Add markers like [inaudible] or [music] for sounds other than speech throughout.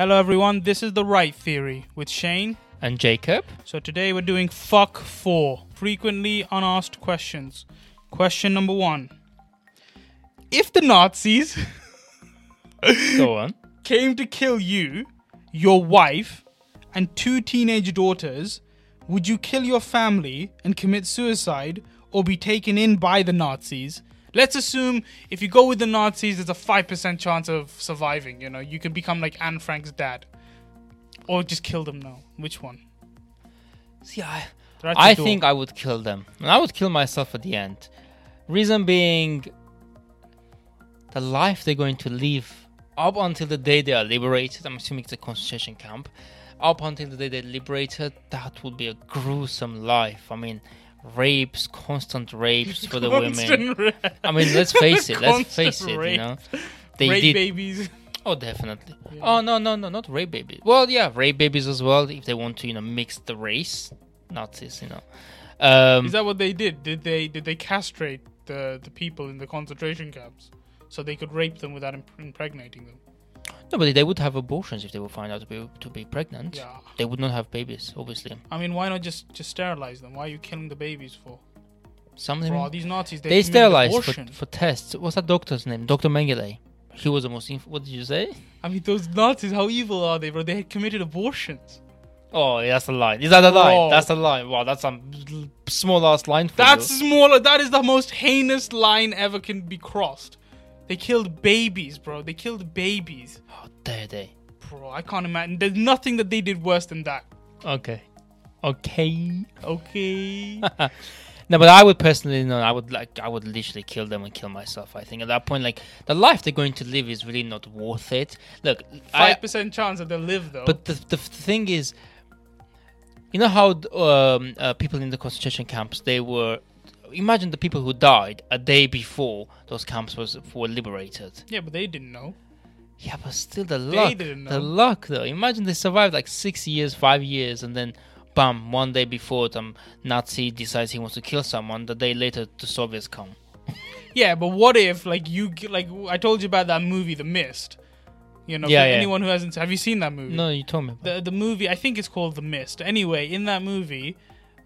Hello, everyone. This is The Right Theory with Shane. And Jacob? So, today we're doing FUQ 4 Frequently Unasked Questions. Question number one If the Nazis Go on. [laughs] came to kill you, your wife, and two teenage daughters, would you kill your family and commit suicide or be taken in by the Nazis? Let's assume if you go with the Nazis, there's a 5% chance of surviving. You know, you could become like Anne Frank's dad. Or just kill them now. Which one? See, I, I door? think I would kill them. And I would kill myself at the end. Reason being, the life they're going to live up until the day they are liberated. I'm assuming it's a concentration camp. Up until the day they're liberated, that would be a gruesome life. I mean, rapes, constant rapes for the [laughs] women. Ra- I mean, let's face it. Let's face it. You know, they rape did. babies. Oh, definitely. Oh no, no, no, not rape babies. Well, yeah, rape babies as well. If they want to, you know, mix the race, Nazis, you know. Um, Is that what they did? Did they did they castrate the the people in the concentration camps so they could rape them without imp- impregnating them? No, but they would have abortions if they would find out to be to be pregnant. Yeah. They would not have babies, obviously. I mean, why not just just sterilize them? Why are you killing the babies for? Some of For them all these Nazis, they, they sterilized for, for tests. What's that doctor's name? Doctor Mengele. He was the most. Inf- what did you say? I mean, those Nazis, how evil are they, bro? They had committed abortions. Oh, that's a line. Is that a Bro. line? That's a line. Wow, that's a small ass line for That's you. smaller. That is the most heinous line ever can be crossed. They killed babies, bro. They killed babies, How dare they? bro. I can't imagine. There's nothing that they did worse than that. Okay. Okay. Okay. [laughs] No, but I would personally no. I would like I would literally kill them and kill myself. I think at that point, like the life they're going to live is really not worth it. Look, Five percent chance that they'll live though. but the the thing is, you know how um, uh, people in the concentration camps they were. Imagine the people who died a day before those camps was were liberated. yeah, but they didn't know. Yeah, but still the They luck. The luck, though. Imagine they survived like six years, five years, and then, bam, one day before some Nazi decides he wants to kill someone. The day later, the Soviets come. [laughs] Yeah, but what if like you like I told you about that movie, The Mist. You know, Yeah, yeah. anyone who hasn't, have you seen that movie? No, you told me. About the the movie I think it's called The Mist. Anyway, in that movie,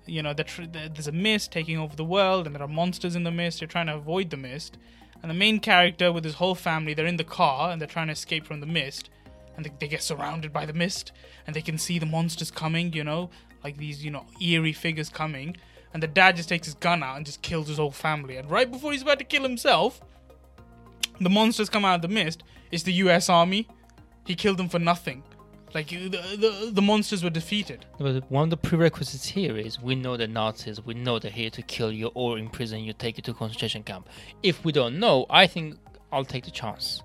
you know, there's a mist taking over the world, and there are monsters in the mist. You're trying to avoid the mist, and the main character with his whole family, they're in the car and they're trying to escape from the mist, and they, they get surrounded by the mist, and they can see the monsters coming. You know, like these you know eerie figures coming, and the dad just takes his gun out and just kills his whole family. And right before he's about to kill himself, the monsters come out of the mist. It's the U.S. Army. He killed them for nothing. Like the, the the monsters were defeated. But one of the prerequisites here is we know the Nazis, we know they're here to kill you or imprison you, take you to concentration camp. If we don't know, I think I'll take the chance.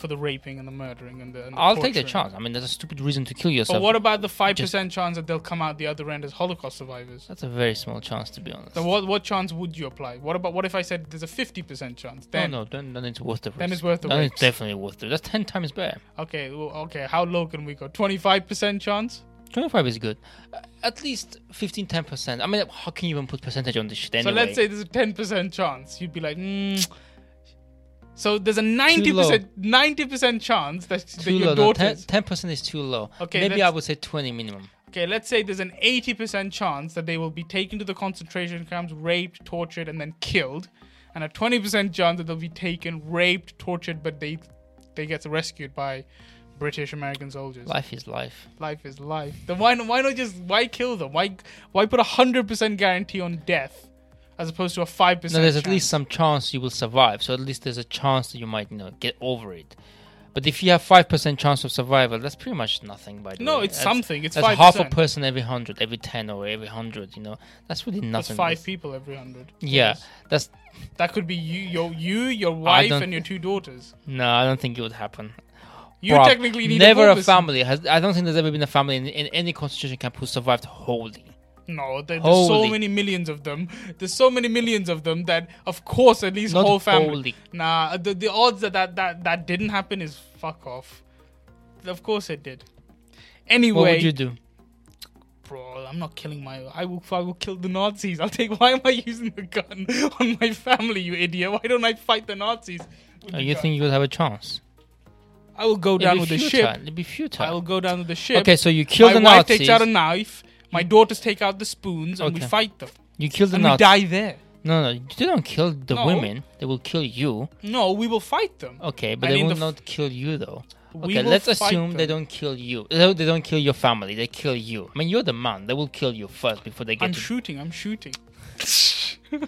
For the raping and the murdering and the. And the I'll take the chance. I mean, there's a stupid reason to kill yourself. But what about the five percent chance that they'll come out the other end as Holocaust survivors? That's a very small chance, to be honest. Then what what chance would you apply? What about what if I said there's a fifty percent chance? Then no, no, then, then it's worth the risk. Then it's worth the Then risk. it's definitely worth it. That's 10 times better. okay, well, okay. How low can we go? Twenty five percent chance. 25 is good. Uh, at least 15, 10%. I mean, how can you even put percentage on this shit anyway? So let's say there's a ten percent chance. You'd be like, mm. So there's a 90% ninety percent chance that, that your low. No, daughters. 10, percent is too low. Okay, Maybe I would say 20 minimum. Okay, let's say there's an 80% chance that they will be taken to the concentration camps, raped, tortured, and then killed, and a 20% chance that they'll be taken, raped, tortured, but they they get rescued by British American soldiers. Life is life. Life is life. Then why not, why not just why kill them? Why why put a hundred percent guarantee on death as opposed to a five No, percent? there's at least some chance you will survive. So at least there's a chance that you might, you know, get over it. But if you have 5% chance of survival, that's pretty much nothing, by the way. no, way. it's That's- something. It's That's five half a person every 100, every 10, or every 100, you know? That's really That's nothing. five That's- people every hundred. Yeah, that's. That could be you, your you, your wife, and your two daughters. No, I don't think it would happen. You Bruv, technically need never a, a family has. I don't think there's ever been a family in, in any concentration camp who survived wholly. No, there, there's so Holy. many millions of them. There's so many millions of them that, of course, at least Not whole family. wholly. Nah, the, the odds that, that that that didn't happen is fuck off. Of course it did. Anyway, What would you do? bro, I'm not killing my. I will. I will kill the Nazis. I'll take. [laughs] Why am I using the gun [laughs] on my family, you idiot? Why don't I fight the Nazis? with Uh, the you gun? think you would have a chance? I will go It'd down be with the futile. ship. It'd be futile. I will go down with the ship. Okay, so you kill my the wife Nazis. takes out a knife. My daughters take out the spoons, and we fight them. you kill the and we die there. No, no, they don't kill the No. women. They will kill you. No, we will fight them. Okay, but I they will the not kill you though. Okay, let's assume they don't kill you. They don't, they don't kill your family. They kill you. I mean, you're the man. They will kill you first before they get I'm to. shooting. I'm shooting. [laughs] yeah,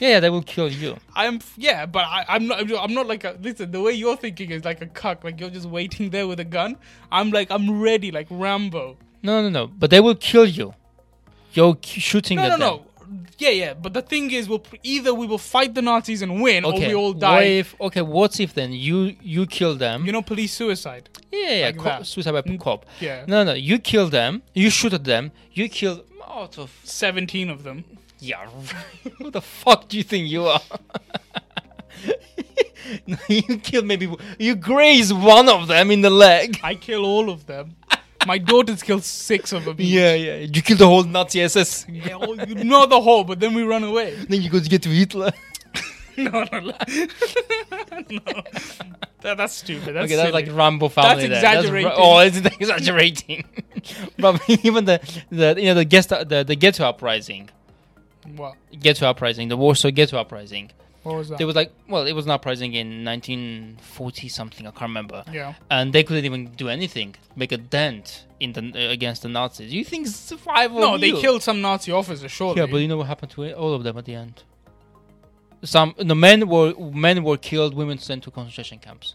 yeah, they will kill you. I'm yeah, but I, I'm not. I'm not like a. Listen, the way you're thinking is like a cuck. Like you're just waiting there with a gun. I'm like I'm ready, like Rambo. No, no, no. But they will kill you. You're shooting No, at no, them. no. Yeah, yeah. But the thing is, we'll either we will fight the Nazis and win, Okay. or we all die. What if? Okay. What if then you you kill them? You know, police suicide. yeah, yeah. like co- that. suicide by Mm. cop. Yeah. No, no. You kill them. You shoot at them. You kill out of. Seventeen of them. Yeah. [laughs] Who the fuck do you think you are? [laughs] you kill maybe you graze one of them in the leg. I kill all of them. My daughters killed six of them. each. Yeah, yeah. You killed the whole Nazi SS. Yeah, well, you- not the whole, but then we run away. [laughs] Then you go to get to Hitler. [laughs] No, no, no. [laughs] no. That, that's stupid. That's okay, that's silly. like Rambo family. That's there. exaggerating. oh, it's exaggerating. but even the the you know the guest the the ghetto uprising, what? ghetto uprising, the Warsaw ghetto uprising. What was that? There was like well, it was an uprising in 1940 something. I can't remember. yeah. and they couldn't even do anything, make a dent in the uh, against the Nazis. You think survival? No, they you? killed some Nazi officers. Surely. Yeah, but you know what happened to it? all of them at the end? Some the men were men were killed, women sent to concentration camps.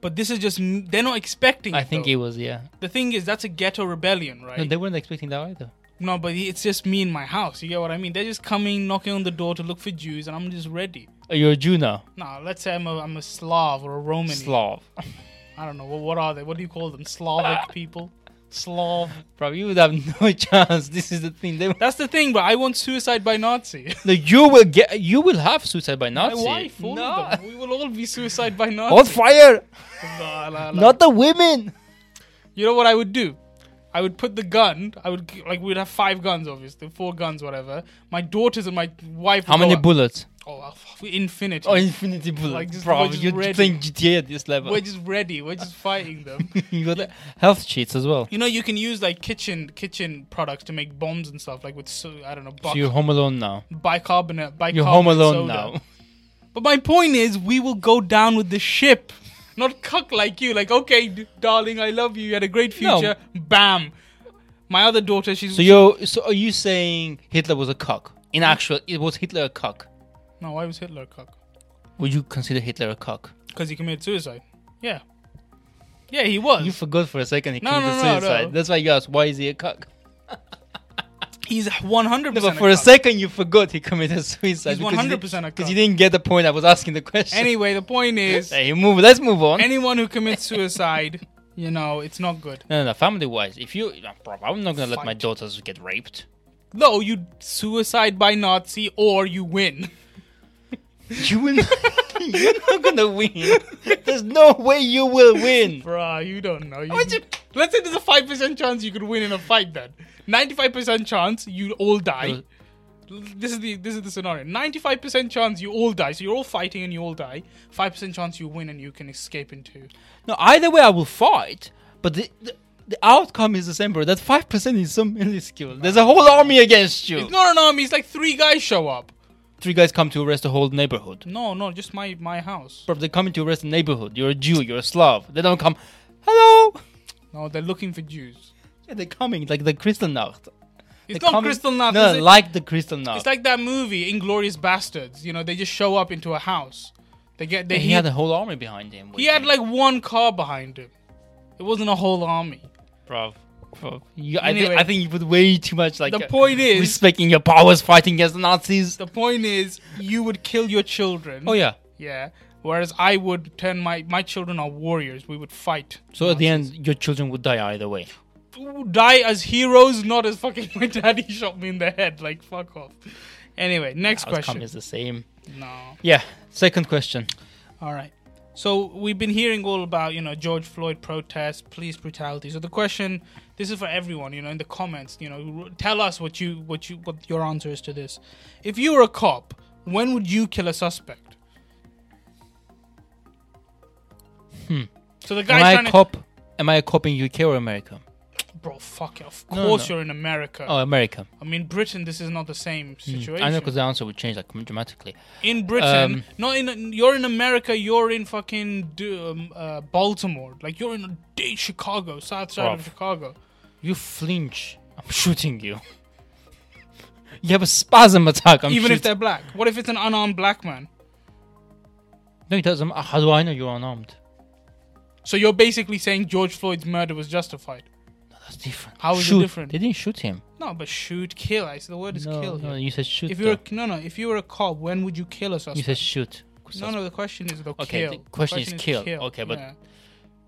But this is just they're not expecting. I it, think though. it was yeah. the thing is that's a ghetto rebellion, right? No, they weren't expecting that either. No, but it's just me in my house. You get what I mean? They're just coming, knocking on the door to look for Jews, and I'm just ready. Uh, You're a Jew now, Nah, let's say I'm a, I'm a Slav or a Roman. Slav. [laughs] I don't know. What, what are they? What do you call them? Slavic [laughs] people? Slav. Bro, you would have no [laughs] chance. This is the thing. They, That's the thing, but I want suicide by Nazi. no, you will get. You will have suicide by Nazi. My wife, all no. We will all be suicide by Nazi. On fire! Nah, nah, nah. Not the women. You know what I would do? I would put the gun. I would like we'd have five guns, obviously, four guns, whatever. My daughters and my wife. How many bullets? Oh, uh, infinity. Oh, infinity bullets, Like, just- bro. You're ready. playing GTA at this level. We're just ready. We're just fighting them. [laughs] you got the health cheats as well. You know, you can use like kitchen kitchen products to make bombs and stuff, like with so, I don't know, So you're home alone now. bicarbonate. bicarbonate You're home alone soda. now. But my point is, we will go down with the ship, not cuck like you. Like, okay, d- darling, I love you. You had a great future. Bam. My other daughter, she's So you're so are you saying Hitler was a cock? In actual, it was Hitler a cock. no. Why was Hitler a cuck? Would you consider Hitler a cock? Because he committed suicide. Yeah. Yeah, he was. You forgot for a second he No, committed no, no, suicide. no. That's why you asked why is he a cock? He's 100% No, but for a cuck. second you forgot he committed [laughs] suicide. He's 100% a because you didn't get the point. I was asking the question. Anyway, the point is, hey, move. Let's move on. anyone who commits suicide, you know, it's not good. no, no, no. Family wise, if you, I'm not gonna let my daughters get raped. No, you suicide by Nazi or you win. [laughs] You will. [laughs] you're not gonna win. There's no way you will win. [laughs] Bruh, you don't know. You, you- let's say there's a 5% chance you could win in a fight then. 95% chance you all die. This is the this is the scenario. 95% chance you all die. So you're all fighting and you all die. 5% chance you win and you can escape into. No, either way, I will fight. But the, the, the outcome is the same, bro. That 5% is so minuscule. There's a whole army against you. It's not an army, it's like three guys show up. Three guys come to arrest the whole neighborhood. No, no, just my my house. Bro, they're coming to arrest the neighborhood. You're a Jew, you're a Slav. They don't come, hello. No, they're looking for Jews. Yeah, they're coming, like the Kristallnacht. It's They're not coming- Crystal No, it? like the Kristallnacht. It's like that movie, Inglourious Basterds. You know, they just show up into a house. They get they he hit- had a whole army behind him. he had like one car behind him. It wasn't a whole army. bro. Bro. You, I, Anyway. think, I think you put way too much like the uh, point is, respecting your powers, fighting against the Nazis. the point is, you would kill your children. Oh yeah. Yeah. Whereas I would turn my my children are warriors. We would fight. So at the end, your children would die either way. Die as heroes, not as fucking [laughs] my daddy shot me in the head. Like fuck off. Anyway, next Outcome question. is the same. No. Yeah. Second question. All right. So we've been hearing all about you know George Floyd protests, police brutality. So the question, this is for everyone, you know, in the comments, you know, tell us what you what you what your answer is to this. If you were a cop, when would you kill a suspect? Hmm. So the guy. Am I a a to. cop? Am I a cop in UK or America? Bro, fuck it. Of No, course no. you're in America. Oh, America. I mean, Britain. This is not the same Hmm. situation. I know because the answer would change like dramatically. in Britain, Um, not in. You're in America. You're in fucking um, uh, Baltimore. Like you're in Chicago, south side of. Chicago. You flinch. I'm [laughs] shooting you. you have a spasm attack. I'm Even if they're black. What if it's an unarmed black man? No, it doesn't. How do I know you're unarmed? So you're basically saying George Floyd's murder was justified. That's different. How is it shoot. different? They didn't shoot him. No, but shoot, kill. I said the word is no, kill. no, here. you said shoot. if you're though. no, no, if you were a cop, when would you kill a suspect? you said shoot. no, no. The question is the Okay, kill. the question is kill. Okay, but yeah.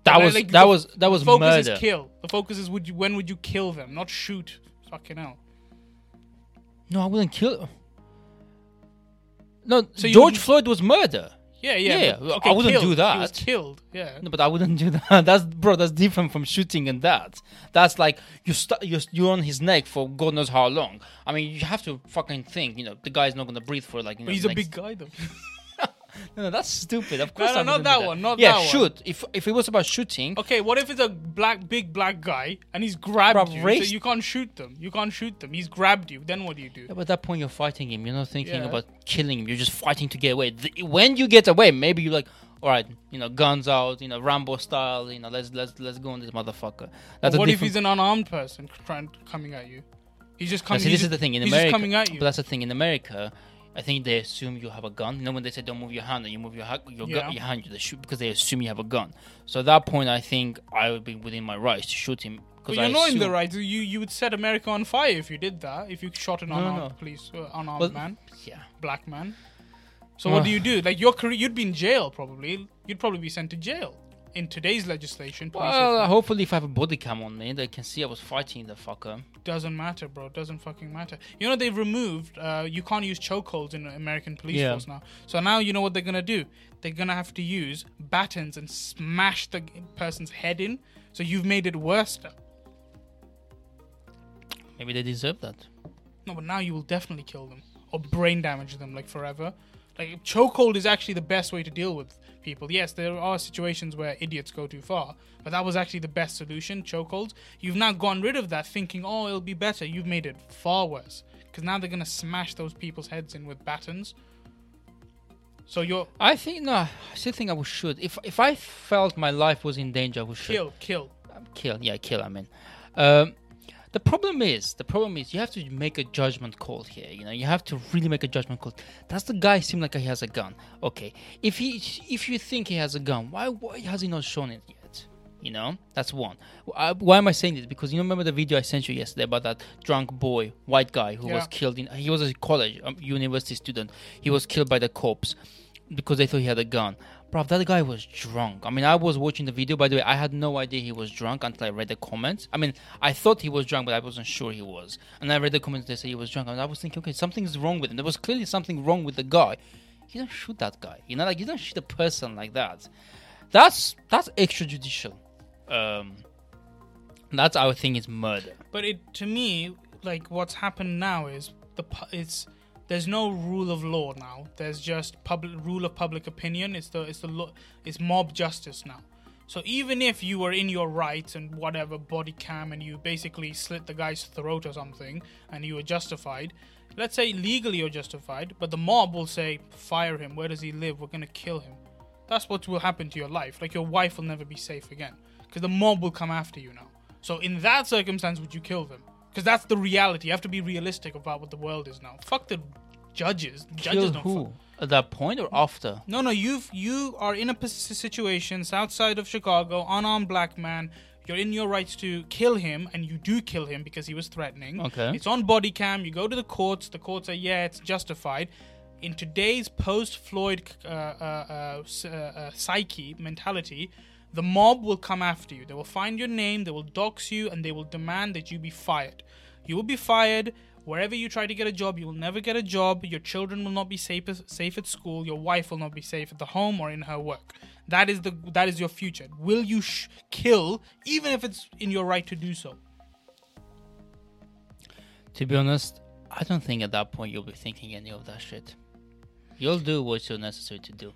That Like- was like that the- was that was the focus murder. is kill. The focus is would you when would you kill them, not shoot. Fucking hell. No, I wouldn't kill. No, So George Floyd was murder. Yeah, yeah. Yeah, but, I wouldn't killed. do He that. was killed. Yeah. No, but I wouldn't do [laughs] that. That's bro. That's different from shooting and that. That's like you st- you're, you're on his neck for God knows how long. I mean, you have to fucking think. You know, the guy's not gonna breathe for like. You know, But he's a big guy though. [laughs] No, no, that's stupid. Of course, no, I not that do one, not yeah, that one. shoot. If if it was about shooting, Okay, what if it's a black, big black guy and he's grabbed you? race- So you can't shoot them. You can't shoot them. He's grabbed you. Then what do you do? Yeah, but at that point you're fighting him. You're not thinking Yeah. about killing him. You're just fighting to get away. The- when you get away, maybe you're like, all right, you know, guns out, you know, Rambo style. You know, let's let's let's go on this motherfucker. That's a what if he's an unarmed person trying coming at you? He's just coming. see, he's this is the thing in he's America. just coming at you. But that's the thing in America. I think they assume you have a gun. You know when they say don't move your hand, and you move your, ha- your, gu- Yeah. your hand, they shoot because they assume you have a gun. So at that point, I think I would be within my rights to shoot him. But Because you're I not in the right. You you would set America on fire if you did that. If you shot an No, unarmed no. police, uh, unarmed man, Yeah. black man. So what do you do? Like your career, you'd be in jail probably. You'd probably be sent to jail in today's legislation. Well, hopefully, if I have a body cam on me, they can see I was fighting the fucker. Doesn't matter, bro. It Doesn't fucking matter. You know they've removed. Uh, you can't use chokeholds in American police Yeah. force now. So now you know what they're gonna do. They're gonna have to use batons and smash the person's head in. So you've made it worse. Maybe they deserve that. No, but now you will definitely kill them or brain damage them like forever. Like chokehold is actually the best way to deal with people. Yes, there are situations where idiots go too far, but that was actually the best solution. Chokeholds. You've now gone rid of that, thinking, "Oh, it'll be better." You've made it far worse because now they're gonna smash those people's heads in with batons. So you're I think no. I still think I would shoot. If if I felt my life was in danger, I would shoot. kill, kill. Um, kill. Yeah, kill. I mean, um, the problem is the problem is you have to make a judgment call here. You know, you have to really make a judgment call. Does the guy seem like he has a gun? Okay, if he if you think he has a gun, why why has he not shown it yet? You know, that's one. Uh, why am I saying this? Because you remember the video I sent you yesterday about that drunk boy, white guy who was killed in. He was a college, um, university student. He was killed by the cops because they thought he had a gun. Bro, that guy was drunk. I mean, I was watching the video. By the way, I had no idea he was drunk until I read the comments. I mean, I thought he was drunk, but I wasn't sure he was. And I read the comments. They said he was drunk, and I was thinking, okay, something's wrong with him. There was clearly something wrong with the guy. You don't shoot that guy. You know, like you don't shoot a person like that. That's that's extrajudicial. Um, that's our thing is murder. But it to me, like what's happened now is the it's there's no rule of law now. There's just public rule of public opinion. It's the it's the. It's mob justice now. So even if you were in your rights and whatever body cam and you basically slit the guy's throat or something and you were justified, let's say legally you're justified, but the mob will say fire him. Where does he live? We're gonna kill him. That's what will happen to your life. Like your wife will never be safe again because the mob will come after you now. So in that circumstance, would you kill them? Because that's the reality. You have to be realistic about what the world is now. Fuck the judges. Judges Kill don't who? fuck. At that point or after? No, no. You've you are in a situation south side of Chicago, unarmed black man. You're in your rights to kill him, and you do kill him because he was threatening. Okay. It's on body cam. You go to the courts. The courts say, yeah, it's justified. In today's post-Floyd uh, uh, uh, uh, uh, psyche mentality, the mob will come after you. They will find your name. They will dox you, and they will demand that you be fired. You will be fired. Wherever you try to get a job, you will never get a job. Your children will not be safe safe at school. Your wife will not be safe at the home or in her work. That is the that is your future. Will you sh- kill, even if it's in your right to do so? To be honest, I don't think at that point you'll be thinking any of that shit. You'll do what's necessary to do.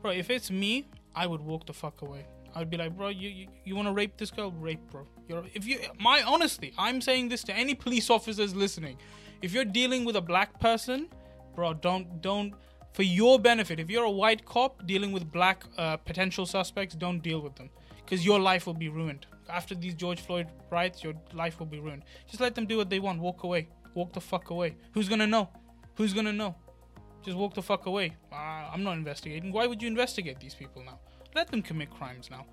Bro, if it's me, I would walk the fuck away. I'd be like, bro, you you, you want to rape this girl? Rape, bro. You're if you my honestly, I'm saying this to any police officers listening. If you're dealing with a black person, bro, don't don't for your benefit. If you're a white cop dealing with black uh, potential suspects, don't deal with them because your life will be ruined. After these George Floyd riots, your life will be ruined. Just let them do what they want. Walk away. Walk the fuck away. Who's gonna know? Who's gonna know? Just walk the fuck away. Uh, I'm not investigating. Why would you investigate these people now? Let them commit crimes now.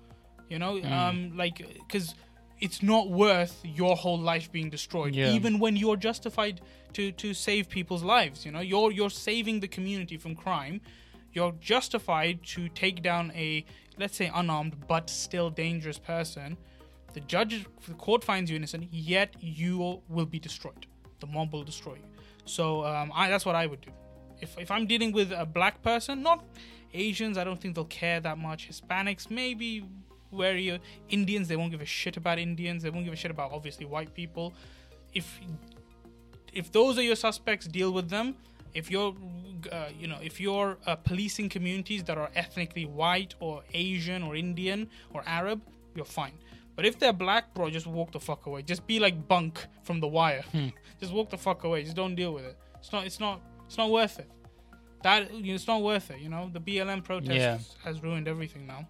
You know, um, like because it's not worth your whole life being destroyed, Yeah. even when you're justified to to save people's lives. You know, you're you're saving the community from crime. You're justified to take down a let's say unarmed but still dangerous person. The judge, the court finds you innocent, yet you will be destroyed. The mob will destroy you. So um, I, that's what I would do. If, if I'm dealing with a black person, not Asians, I don't think they'll care that much. Hispanics, maybe wary. Indians, they won't give a shit about Indians. They won't give a shit about obviously white people. If if those are your suspects, deal with them. If you're, uh, you know, if you're uh, policing communities that are ethnically white or Asian or Indian or Arab, you're fine. But if they're black, bro, just walk the fuck away. Just be like Bunk from The Wire. [laughs] just walk the fuck away. Just don't deal with it. It's not. It's not. It's not worth it. That you know, it's not worth it. You know, the BLM protest Yeah. has ruined everything now.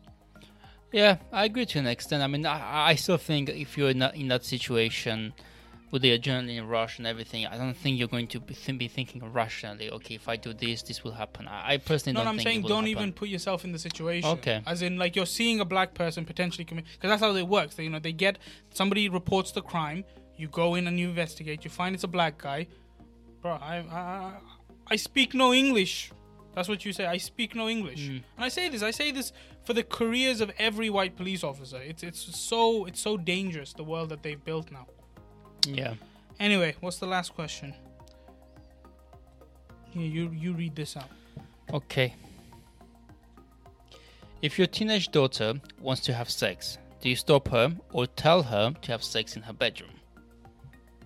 Yeah, I agree to an extent. I mean, I, I still think if you're in that, in that situation with the adrenaline rush and everything, I don't think you're going to be, think, be thinking rationally. Okay, if I do this, this will happen. I, I personally No, don't No, I'm saying don't happen. even put yourself in the situation. Okay. As in, like you're seeing a black person potentially commit, because that's how it works. They, you know, they get somebody reports the crime, you go in and you investigate, you find it's a black guy. Bro, I, I, I speak no English. That's what you say. I speak no English, Mm. and I say this. I say this for the careers of every white police officer. It's it's so it's so dangerous the world that they've built now. Yeah. Anyway, what's the last question? Here, you you read this out. Okay. If your teenage daughter wants to have sex, do you stop her or tell her to have sex in her bedroom?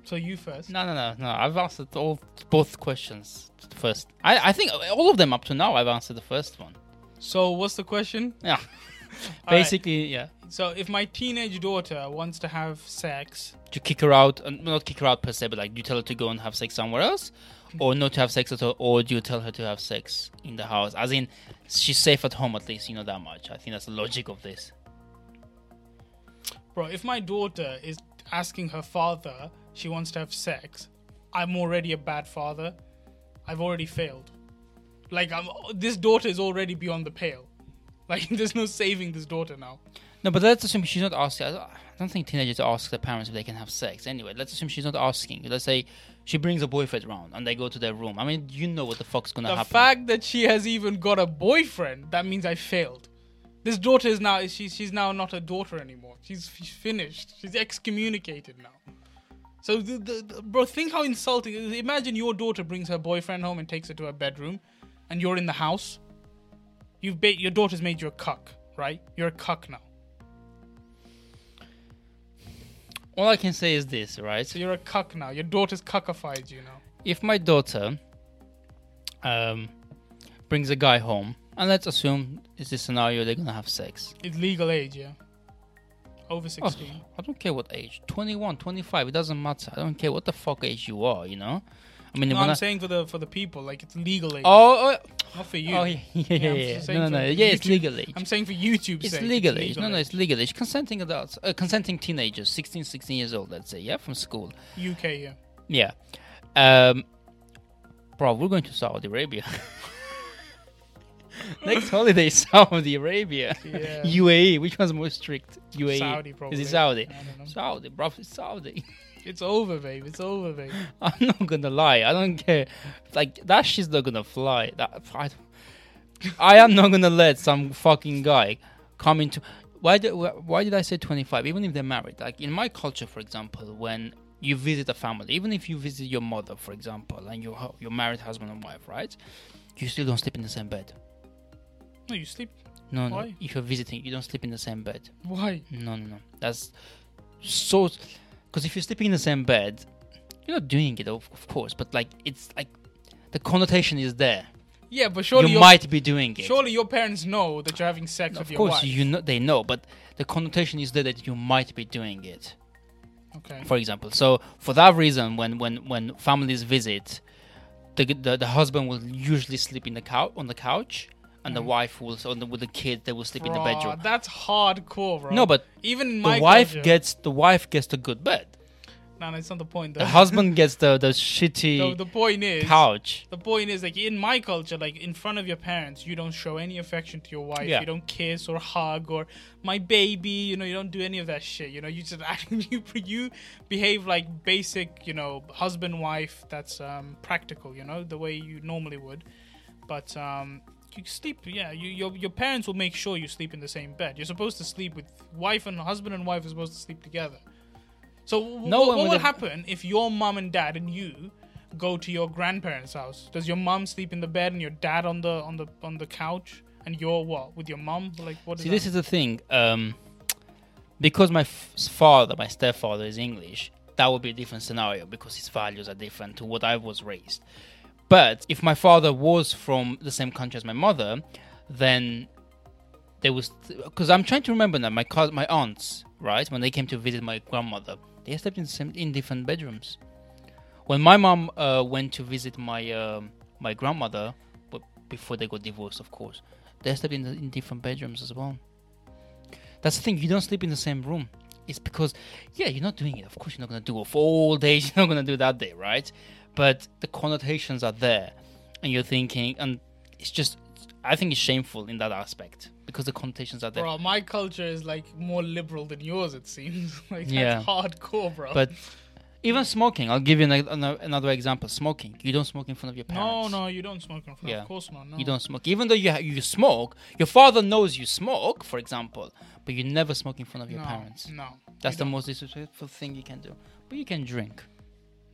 So you first. No, no, no, no. I've answered all both questions first. I, I think all of them up to now. I've answered the first one. So what's the question? Yeah. [laughs] All [laughs] right. Basically, yeah. So if my teenage daughter wants to have sex, To kick her out, and not kick her out per se, but like, do you tell her to go and have sex somewhere else, mm. or not to have sex at all, or do you tell her to have sex in the house? As in, she's safe at home at least. You know that much. I think that's the logic of this. bro, if my daughter is asking her father she wants to have sex, I'm already a bad father. I've already failed. Like I'm this daughter is already beyond the pale. [laughs] Like there's no saving this daughter now. No, but let's assume she's not asking. I don't- think teenagers ask their parents if they can have sex. Anyway, let's assume she's not asking. Let's say she brings a boyfriend around and they go to their room. I mean, you know what the fuck's gonna the happen. fact that she has even got a boyfriend, that means I failed. This daughter is now she's she's now not a daughter anymore. She's she's finished. She's excommunicated now. So the, the, the- bro, think how insulting. Imagine your daughter brings her boyfriend home and takes her to her bedroom, and you're in the house. You've ba- your daughter's made you a cuck, right? You're a cuck now. All I can say is this, right? So you're a cuck now. Your daughter's cuckified you now. if my daughter um, brings a guy home, and let's assume it's this scenario they're gonna have sex. It's legal age, yeah. Over Oh, I don't care what age, 21, 25, it doesn't matter. I don't care what the fuck age you are, you know. I mean, No, I'm I- saying for the for the people, like it's legal age, oh, oh, not for you. oh, yeah, yeah, Yeah, yeah, I'm yeah. saying No, no, yeah, it's YouTube- legal age. I'm saying for YouTube. It's sake. legal age. legal No, no, it's legal age. Consenting adults, uh, consenting teenagers, 16, 16 years old, let's say, yeah, from school. UK, yeah. Yeah. Um, bro, we're going to Saudi Arabia. [laughs] [laughs] Next holiday, Saudi Arabia. Yeah. [laughs] UAE, which one's more strict? UAE. Saudi, probably. Is it Saudi? I don't know. Saudi, bro, it's Saudi. [laughs] It's over, babe. It's over, babe. I'm not gonna lie. I don't care. Like that shit's not gonna fly. That I, I am not gonna let some fucking guy come into. Why did Why did I say 25? Even if they're married, like in my culture, for example, when you visit a family, even if you visit your mother, for example, and you're married husband and wife, right? You still don't sleep in the same bed. No, you sleep. No, no. If you're visiting, you don't sleep in the same bed. Why? No, no, no. That's so. Because if you're sleeping in the same bed, you're not doing it, of, of course. But like, it's like the connotation is there. Yeah, but surely you your, might be doing it. surely your parents know that you're having sex of with your wife. Of course, you know they know, but the connotation is there that you might be doing it. Okay. for example. So for that reason, when when when families visit, the the, the husband will usually sleep in the couch on the couch, and the Mm. wife will on the, with the kid they will sleep in the Bruh, bedroom. That's hardcore, bro. No, but even in my the wife culture, gets the wife gets the good bed. No, no, it's not the point. The husband [laughs] gets the the shitty No, the point is, couch. the point is, like in my culture, like in front of your parents, you don't show any affection to your wife. Yeah. You don't kiss or hug or my baby. You know, you don't do any of that shit. You know, you just [laughs] you you behave like basic, you know, husband wife. That's um, practical. You know, the way you normally would. But um, you sleep. Yeah, you, your your parents will make sure you sleep in the same bed. You're supposed to sleep with wife and husband and wife are supposed to sleep together. So No what, what would will happen if your mom and dad and you go to your grandparents' house? Does your mom sleep in the bed and your dad on the on the on the couch? And you're what with your mom? Like what is See, this is the thing. Um, because my f- father, my stepfather, is English, that would be a different scenario because his values are different to what I was raised. But if my father was from the same country as my mother, then there was because I'm trying to remember now. My my aunts, right, when they came to visit my grandmother, they slept in same in different bedrooms. When my mom uh, went to visit my um my grandmother, but before they got divorced, of course, they slept in, the, in different bedrooms as well. That's the thing. You don't sleep in the same room. It's because, yeah, you're not doing it. Of course, you're not gonna do it for all days. [laughs] You're not gonna do that day, right? But the connotations are there, and you're thinking, and it's just, I think it's shameful in that aspect because the connotations are there. Bro, my culture is like more liberal than yours. It seems [laughs] like Yeah. hardcore, bro. But even smoking, I'll give you an, ano- another example. Smoking, you don't smoke in front of your parents. no, no, you don't smoke in front. Yeah. Of course not. No. You don't smoke, even though you ha- you smoke. Your father knows you smoke, for example, but you never smoke in front of your no, parents. No. That's the don't. most disrespectful thing you can do. But you can drink.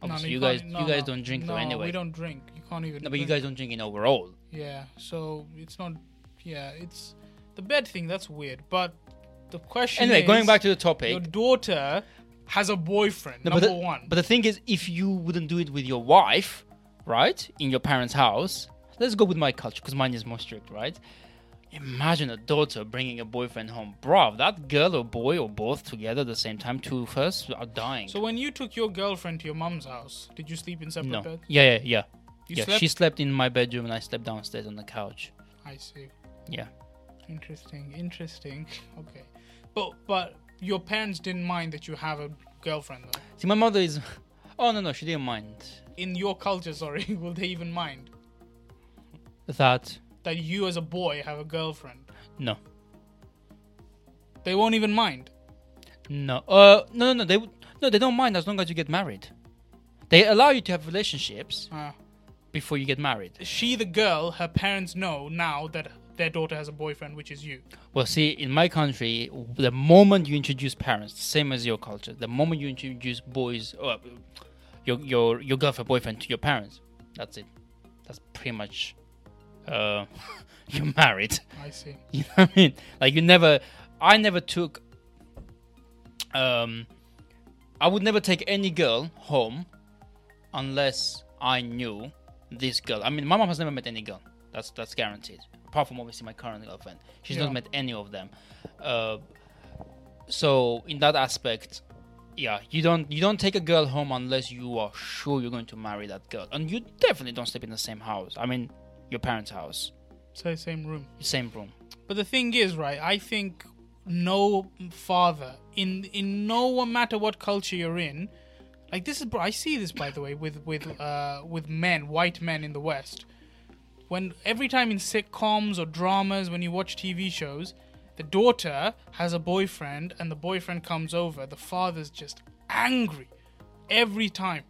No, no, Obviously, you guys, no, you guys no. don't drink no, though anyway. we don't drink. You can't even. No, but you guys don't drink in overall. Yeah, so it's not. Yeah, it's the bed thing. That's weird. But the question. Anyway, going back to the topic. your daughter has a boyfriend. No, but number the, one. But the thing is, if you wouldn't do it with your wife, right, in your parents' house, let's go with my culture because mine is more strict, right? Imagine a daughter bringing a boyfriend home, bruv. That girl or boy or both together at the same time, two of us are dying. so when you took your girlfriend to your mom's house, did you sleep in separate no, beds? yeah, yeah, yeah. You yeah, slept. she slept in my bedroom and I slept downstairs on the couch. I see. Yeah. Interesting. Interesting. Okay, but but your parents didn't mind that you have a girlfriend though. See, my mother is. Oh no, no, she didn't mind In your culture, sorry, [laughs] will they even mind that. That you as a boy have a girlfriend? No, They won't even mind. no, uh, no, no, no. They no, they don't mind as long as you get married. They allow you to have relationships Uh, before you get married. she, the girl, her parents know now that their daughter has a boyfriend, which is you. Well, see, in my country, the moment you introduce parents, same as your culture, the moment you introduce boys, or your your your girlfriend, boyfriend to your parents, that's it. That's pretty much. Uh, [laughs] you're married. I see. [laughs] You know what I mean? Like you never, I never took. Um, I would never take any girl home, unless I knew this girl. I mean, my mom has never met any girl. That's that's guaranteed. Apart from obviously my current girlfriend, she's Yeah. not met any of them. Uh, so in that aspect, yeah, you don't you don't take a girl home unless you are sure you're going to marry that girl, and you definitely don't sleep in the same house. I mean, your parents' house, So same room. same room. But the thing is, right? I think no father in in no matter what culture you're in, like this is. I see this by the way with with uh with men, white men in the West. When every time in sitcoms or dramas, when you watch TV shows, the daughter has a boyfriend and the boyfriend comes over, the father's just angry every time.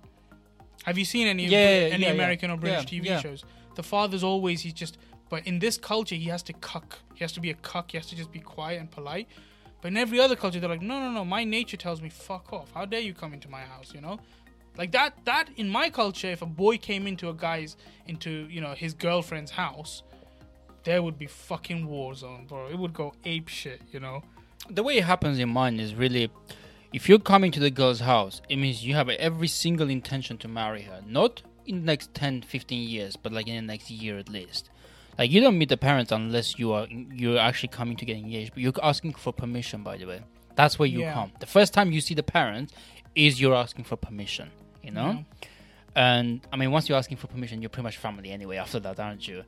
Have you seen any Yeah, yeah, any yeah. American or British TV shows? The father's always he's just but in this culture he has to cuck. He has to be a cuck, he has to just be quiet and polite. But in every other culture they're like, No no no, my nature tells me fuck off. How dare you come into my house, you know? Like that that in my culture, if a boy came into a guy's into, you know, his girlfriend's house, there would be fucking war zone, bro. It would go ape shit, you know? the way it happens in mine is really if you're coming to the girl's house it means you have every single intention to marry her not in the next 10, 15 years, but like in the next year at least. Like you don't meet the parents unless you are you're actually coming to get engaged. But you're asking for permission, by the way. That's where you Yeah. come. The first time you see the parents is you're asking for permission. You know. Yeah. And I mean, once you're asking for permission, you're pretty much family anyway. After that, aren't you?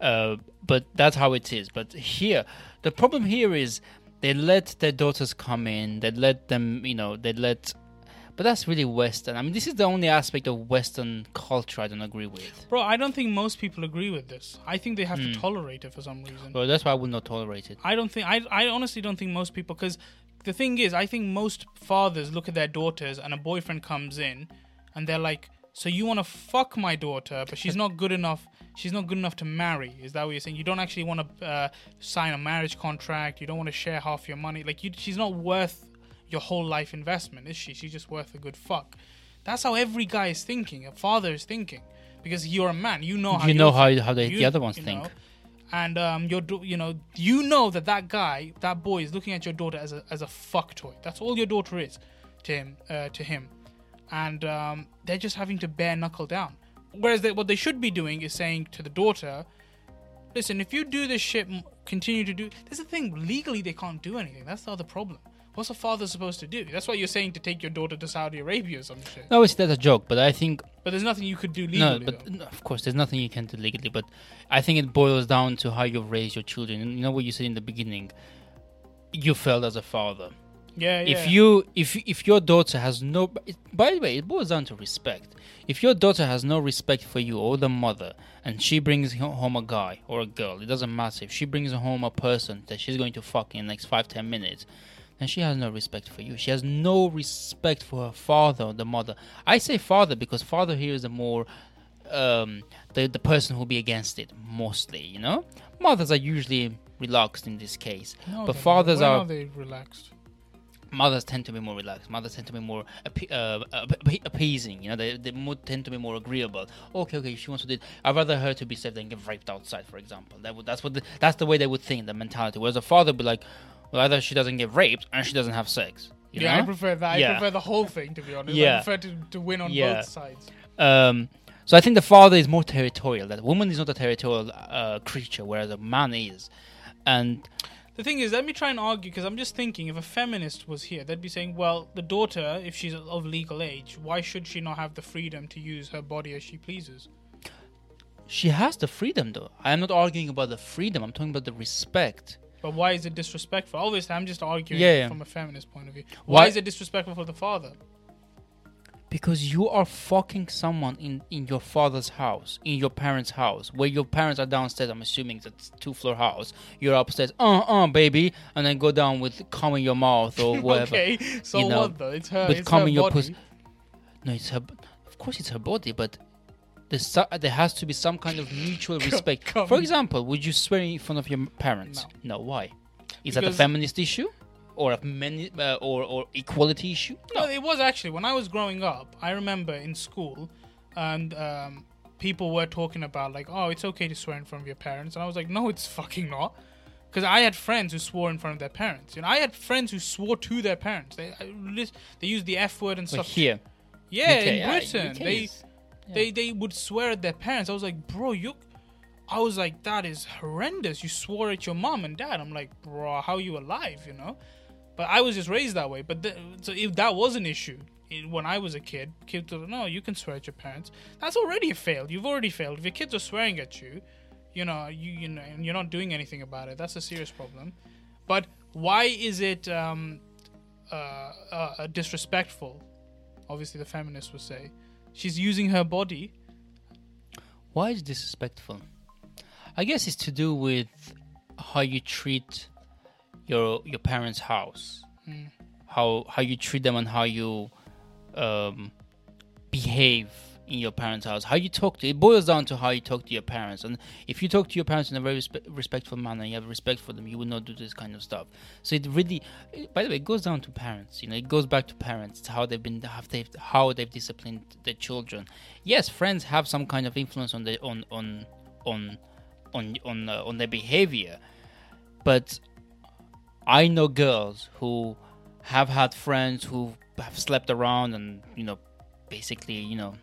Uh, but that's how it is. But here, the problem here is they let their daughters come in. They let them, you know, they let. But that's really Western. I mean, this is the only aspect of Western culture I don't agree with. Bro, I don't think most people agree with this. I think they have Hmm. to tolerate it for some reason. Well, that's why I would not tolerate it. I don't think I I honestly don't think most people because the thing is I think most fathers look at their daughters and a boyfriend comes in and they're like so you want to fuck my daughter but she's not good enough she's not good enough to marry is that what you're saying you don't actually want to uh, sign a marriage contract you don't want to share half your money like you she's not worth your whole life investment is she she's just worth a good fuck that's how every guy is thinking a father is thinking because you're a man you know how you know how how they, you- the other ones you think. know, and um, you're you know you know that that guy that boy is looking at your daughter as a as a fuck toy. That's all your daughter is to him uh, to him, and um, they're just having to bare knuckle down. Whereas they, what they should be doing is saying to the daughter, "Listen, if you do this shit, continue to do." There's the thing legally they can't do anything. That's the other problem. What's a father supposed to do? That's why you're saying to take your daughter to Saudi Arabia or some shit. No, it's that's a joke, but I think But there's nothing you could do legally. no, but no, of course, there's nothing you can do legally. But I think it boils down to how you raise your children. And you know what you said in the beginning. You failed as a father. yeah, yeah. If you if if your daughter has no, it, by the way, it boils down to respect. If your daughter has no respect for you or the mother, and she brings home a guy or a girl, it doesn't matter. If she brings home a person that she's going to fuck in the next five ten minutes, then she has no respect for you. She has no respect for her father or the mother. I say father because father here is a more um, the the person who'll be against it mostly. You know, mothers are usually relaxed in this case. No, but fathers are- are they relaxed? mothers tend to be more relaxed. Mothers tend to be more appe- uh, appe- appeasing. You know, they they more tend to be more agreeable. Okay, okay, she wants to do. It. I'd rather her to be safe than get raped outside, for example. That would that's what the, that's the way they would think, the mentality. Whereas a father would be like, either she doesn't get raped and she doesn't have sex. You yeah, I prefer that. I Yeah. prefer the whole thing, to be honest. Yeah. I prefer to, to win on Yeah. both sides. Um, so I think the father is more territorial. That woman is not a territorial uh, creature, whereas a man is. And The thing is, let me try and argue because I'm just thinking if a feminist was here, they'd be saying, well, the daughter, if she's of legal age, why should she not have the freedom to use her body as she pleases? she has the freedom, though. I am not arguing about the freedom. I'm talking about the respect. But why is it disrespectful? Obviously, I'm just arguing Yeah, yeah. from a feminist point of view. Why, Why- is it disrespectful for the father? Because you are fucking someone in, in your father's house, in your parents' house, where your parents are downstairs. I'm assuming it's two floor house. You're upstairs, uh uh, baby, and then go down with cum in your mouth or [laughs] whatever. okay, so you know, what though? It's her. with it's cum her in your pussy. No, it's her. Of course, it's her body, but there's so, there has to be some kind of mutual respect. cum. For example, would you swear in front of your parents? No. Why? Is that a feminist issue, or a many, uh, or or equality issue? No, it was actually when I was growing up. I remember in school, and um, people were talking about like, oh, it's okay to swear in front of your parents, and I was like, no, it's fucking not. Because I had friends who swore in front of their parents. You know, I had friends who swore to their parents. They I they used the f word and stuff. here, yeah, UK, in Britain, UK they yeah. they they would swear at their parents. I was like, bro, you. I was like, that is horrendous. You swore at your mom and dad. I'm like, bro, how are you alive? You know. But I was just raised that way. But the, so if that was an issue i- when I was a kid, kids were no, you can swear at your parents. That's already a fail. You've already failed. If your kids are swearing at you, you know, you you know, and you're not doing anything about it. That's a serious problem. But why is it um, uh, uh, disrespectful? Obviously, the feminists would say she's using her body. Why is disrespectful? I guess it's to do with how you treat your your parents' house, Mm. how how you treat them, and how you um, behave in your parents' house. How you talk to it boils down to how you talk to your parents. And if you talk to your parents in a very respe- respectful manner, you have respect for them, you will not do this kind of stuff. So it really, by the way, it goes down to parents. You know, it goes back to parents. It's how they've been, how they've, how they've disciplined their children. Yes, friends have some kind of influence on the on on on on on uh, on their behavior, but I know girls who have had friends who have slept around and you know basically you know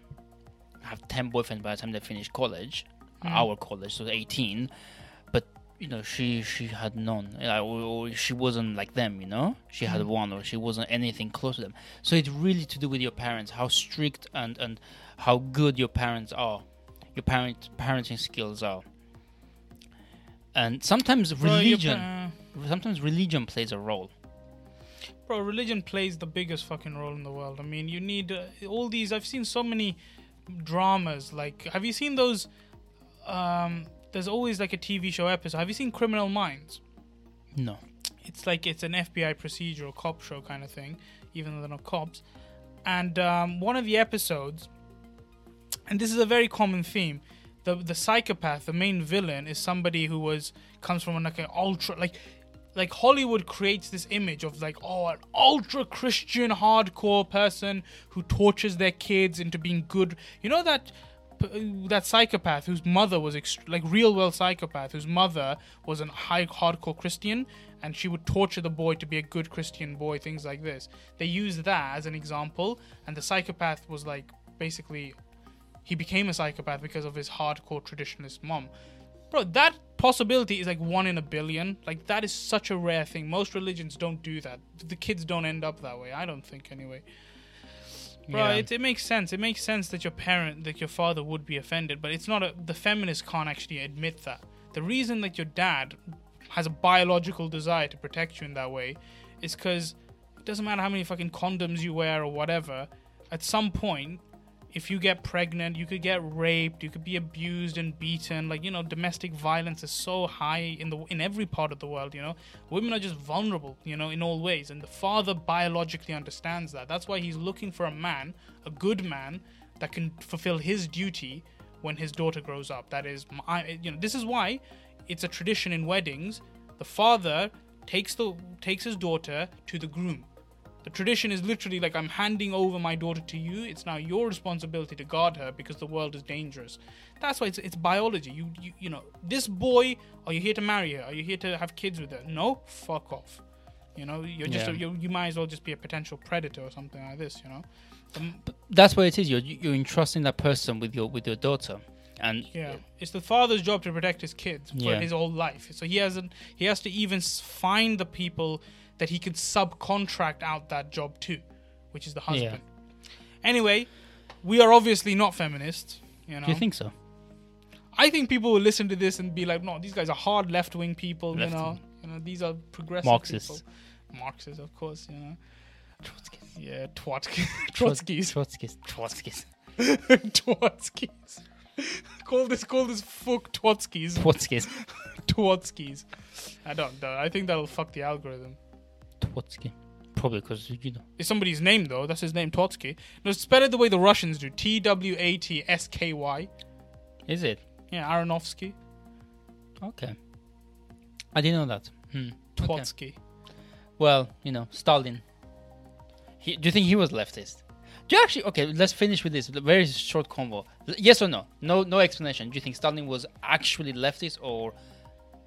have ten boyfriends by the time they finish college, Mm. our college, so eighteen. But you know, she she had none. You know, or, or she wasn't like them. You know, she had Mm. one, or she wasn't anything close to them. So it's really to do with your parents, how strict and and how good your parents are, your parent parenting skills are. And sometimes religion, pa- sometimes religion plays a role. Bro, religion plays the biggest fucking role in the world. I mean, you need uh, all these. I've seen so many dramas. Like, have you seen those? Um, there's always like a TV show episode. Have you seen Criminal Minds? No. It's like it's an FBI procedural cop show kind of thing, even though they're not cops. And um, one of the episodes, and this is a very common theme. The the psychopath, the main villain, is somebody who was comes from like an ultra like like Hollywood creates this image of like oh an ultra Christian hardcore person who tortures their kids into being good. You know that that psychopath whose mother was ext- like real well psychopath whose mother was an high hardcore Christian and she would torture the boy to be a good Christian boy things like this. They used that as an example and the psychopath was like basically he became a psychopath because of his hardcore traditionalist mom. Bro, that possibility is like one in a billion. Like that is such a rare thing. Most religions don't do that. The kids don't end up that way. I don't think anyway. Bro, Yeah. it, it makes sense. It makes sense that your parent, that your father would be offended, but it's not a. The feminists can't actually admit that. The reason that your dad has a biological desire to protect you in that way is because it doesn't matter how many fucking condoms you wear or whatever. At some point, if you get pregnant, you could get raped, you could be abused and beaten. Like you know, domestic violence is so high in the in every part of the world. You know, women are just vulnerable. You know, in all ways, and the father biologically understands that. That's why he's looking for a man, a good man, that can fulfill his duty when his daughter grows up. That is, my, you know, this is why it's a tradition in weddings. The father takes the takes his daughter to the groom. The tradition is literally like I'm handing over my daughter to you. It's now your responsibility to guard her because the world is dangerous. That's why it's, it's biology. You, you you know this boy. Are you here to marry her? Are you here to have kids with her? No, fuck off. You know you're just Yeah. a, you, you might as well just be a potential predator or something like this. You know. Um, That's what it is. You're you're entrusting that person with your with your daughter, and Yeah, it's the father's job to protect his kids for Yeah. his whole life. So he hasn't. He has to even find the people that he can subcontract out that job to, which is the husband. Yeah. Anyway, we are obviously not feminists. You know, do you think so? I think people will listen to this and be like, "No, these guys are hard left wing people." Left you know, you know, these are progressive Marxists. people. Marxists, of course. You know, Trotskys. yeah, Twatsk- Trotskys, Trotskys. Trotskys. Twatskys. call this, call this fuck Twatskys. Trotskys. Twatskys. I don't know. I think that'll fuck the algorithm. Trotsky. Probably because you know. It's somebody's name though. That's his name, Trotsky. No, spell it the way the Russians do. T W A T S K Y. Is it? Yeah, Aronovsky. Okay. I didn't know that. Hmm. Okay. Well, you know, Stalin. He, do you think he was leftist? Do you actually? Okay, let's finish with this very short convo. Yes or no? No, no explanation. Do you think Stalin was actually leftist or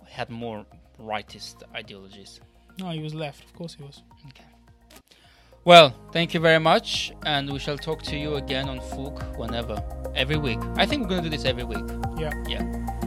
had more rightist ideologies? No, he was left. Of course he was. Okay. Well, thank you very much, and we shall talk to you again on FUQ whenever, every week. I think we're gonna do this every week. Yeah. Yeah.